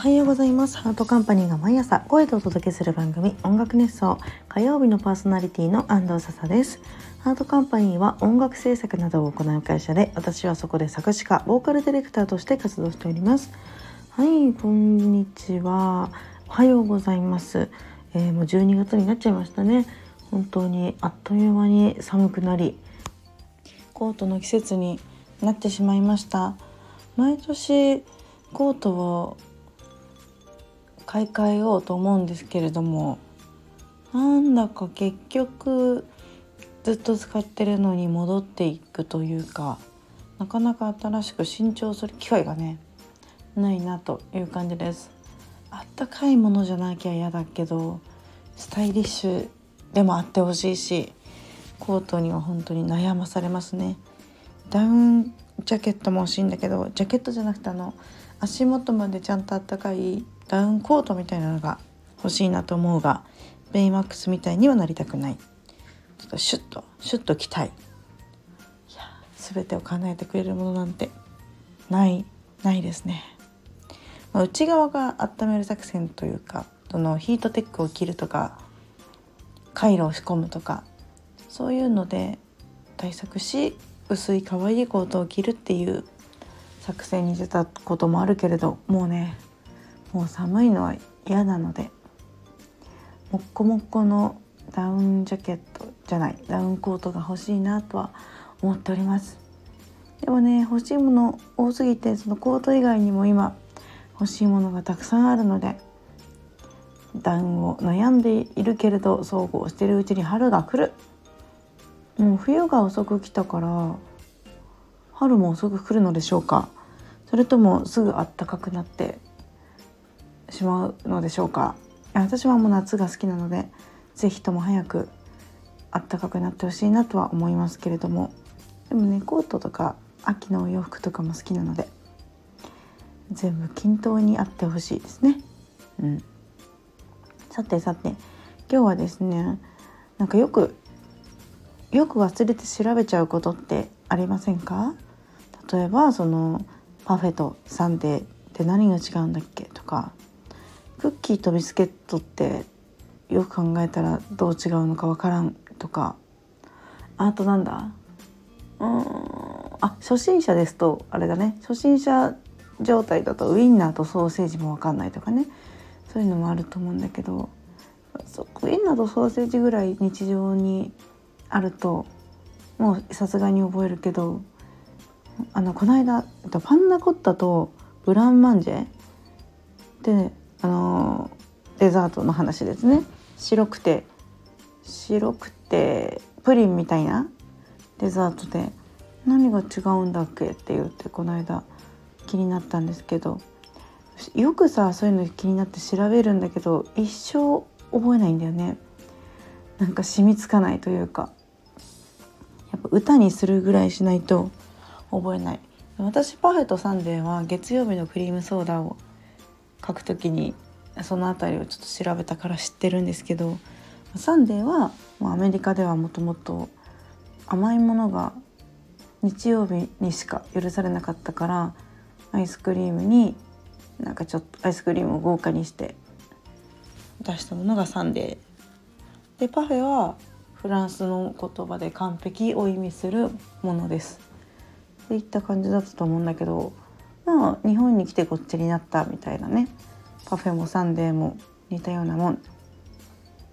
はようございます。ハートカンパニーが毎朝声でお届けする番組音楽熱奏。火曜日のパーソナリティの安藤笹です。ハートカンパニーは音楽制作などを行う会社で私はそこで作詞家ボーカルディレクターとして活動しております。はいこんにちは。おはようございます、えー、もう12月になっちゃいましたね。本当にあっという間に寒くなりコートの季節になってしまいました。毎年コートを買い替えようと思うんですけれどもなんだか結局ずっと使ってるのに戻っていくというかなかなか新しく新調する機会がねないなという感じです。あったかいものじゃなきゃ嫌だけどスタイリッシュでもあってほしいしコートには本当に悩まされますね。ダウンジャケットも欲しいんだけどジャケットじゃなくてあの足元までちゃんとあったかいダウンコートみたいなのが欲しいなと思うがベイマックスみたいにはなりたくない。ちょっとシュッとシュッと着たい。いや全てを叶えてくれるものなんてない。ないですね、まあ、内側が温める作戦というかそのヒートテックを着るとかカイロを仕込むとかそういうので対策し薄い可愛いコートを着るっていう作戦に出たこともあるけれどもうねもう寒いのは嫌なのでもっこもっこのダウンジャケットじゃないダウンコートが欲しいなとは思っております。でもね欲しいもの多すぎてそのコート以外にも今欲しいものがたくさんあるのでダウンを悩んでいるけれどそうこうしてるうちに春が来る。もう冬が遅く来たから春も遅く来るのでしょうか。それともすぐ暖かくなってしまうのでしょうか？私はもう夏が好きなので是非とも早く暖かくなってほしいなとは思いますけれども。でもねコートとか秋のお洋服とかも好きなので全部均等にあってほしいですね。うん、さてさて今日はですねなんかよくよく忘れて調べちゃうことってありませんか？例えばそのパフェとサンデーって何が違うんだっけ？とかクッキーとビスケットってよく考えたらどう違うのかわからんとか。あとなんだ？うん。あ初心者ですとあれだね。初心者状態だとウインナーとソーセージも分かんないとかね。そういうのもあると思うんだけどウインナーとソーセージぐらい日常にあるともうさすがに覚えるけどあのこの間パンナコッタとブランマンジェであのデザートの話ですね。白くて白くてプリンみたいなデザートで何が違うんだっけ？って言ってこの間気になったんですけどよくさそういうの気になって調べるんだけど一生覚えないんだよね。なんか染みつかないというかやっぱ歌にするぐらいしないと覚えない。私パフェとサンデーは月曜日のクリームソーダを書くときにその辺りをちょっと調べたから知ってるんですけどサンデーはアメリカではもともと甘いものが日曜日にしか許されなかったからアイスクリームになんかちょっとアイスクリームを豪華にして出したものがサンデー。でパフェはフランスの言葉で完璧を意味するものです。っていった感じだったと思うんだけどまあ日本に来てこっちになったみたいなね。パフェもサンデーも似たようなもん。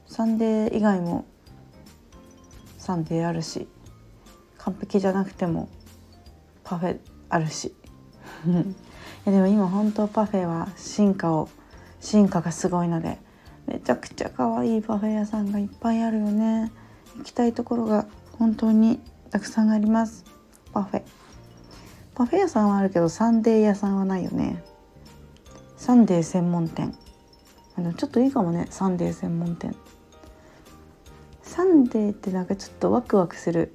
サンデー以外もサンデーあるし完璧じゃなくてもパフェあるし。いやでも今本当パフェは進化を進化がすごいのでめちゃくちゃ可愛いパフェ屋さんがいっぱいあるよね。行きたいところが本当にたくさんあります。パフェ。パフェ屋さんはあるけどサンデー屋さんはないよね。サンデー専門店。あのちょっといいかもね。サンデー専門店。サンデーってなんかちょっとワクワクする。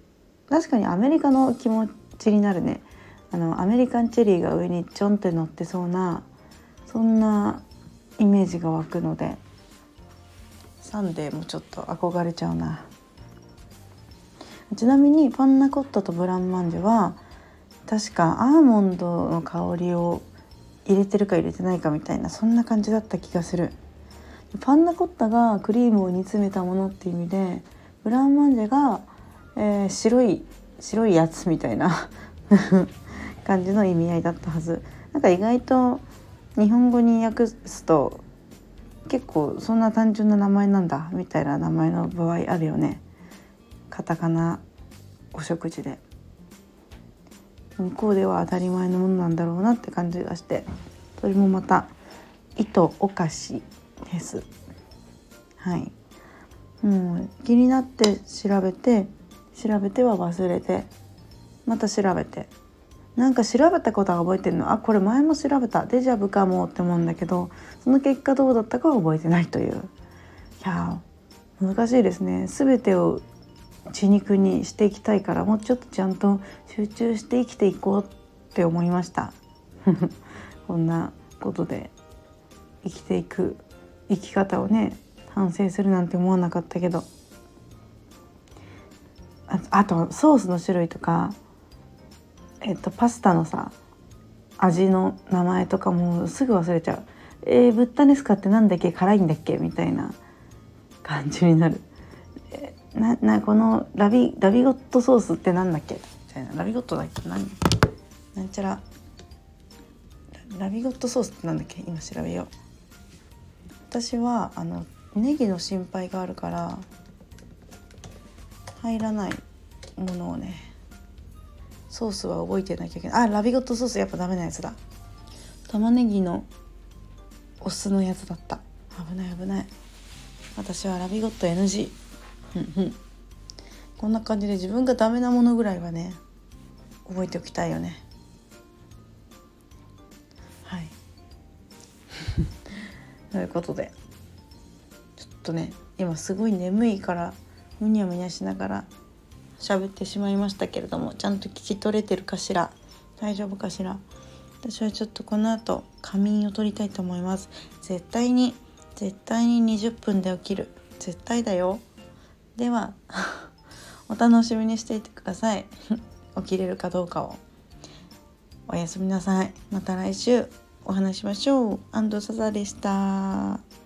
確かにアメリカの気持ちになるね。あのアメリカンチェリーが上にちょんって乗ってそうなそんなイメージが湧くので。サンデーもちょっと憧れちゃうな。ちなみにパンナコッタとブランマンジェは確かアーモンドの香りを入れてるか入れてないかみたいなそんな感じだった気がする。パンナコッタがクリームを煮詰めたものっていう意味でブラウンマンジェが、えー、白い白いやつみたいな 感じの意味合いだったはず。なんか意外と日本語に訳すと結構そんな単純な名前なんだみたいな名前の場合あるよね。カタカナお食事で。向こうでは当たり前のものなんだろうなって感じがしてそれもまた糸お菓子です。はい。もう気になって調べて調べては忘れてまた調べて。なんか調べたことは覚えてるの？あこれ前も調べた。デジャブかもって思うんだけどその結果どうだったかは覚えてないという。いや難しいですね。全てを血肉にしていきたいからもうちょっとちゃんと集中して生きていこうって思いました。こんなことで生きていく生き方をね反省するなんて思わなかったけど。ああとソースの種類とかえっとパスタのさ味の名前とかもすぐ忘れちゃう。えー、ブッタネスカってなんだっけ？辛いんだっけ？みたいな感じになる。ななこのラビラビゴットソースってなんだっけ？な。ラビゴットだっけ？何なんちゃら。ラビゴットソースってなんだっけ？今調べよう。私はあのネギの心配があるから入らないものをねソースは覚えてなきゃいけない。あラビゴットソースやっぱダメなやつだ。玉ねぎのお酢のやつだった。危ない危ない。私はラビゴット NG こんな感じで自分がダメなものぐらいはね覚えておきたいよね。はい。ということでちょっとね今すごい眠いからむにゃむにゃしながら喋ってしまいましたけれどもちゃんと聞き取れてるかしら大丈夫かしら。私はちょっとこの後仮眠を取りたいと思います。絶対に絶対に20分で起きる。絶対だよ。ではお楽しみにしていてください。起きれるかどうかを。おやすみなさい。また来週お話しましょう。安藤サザでした。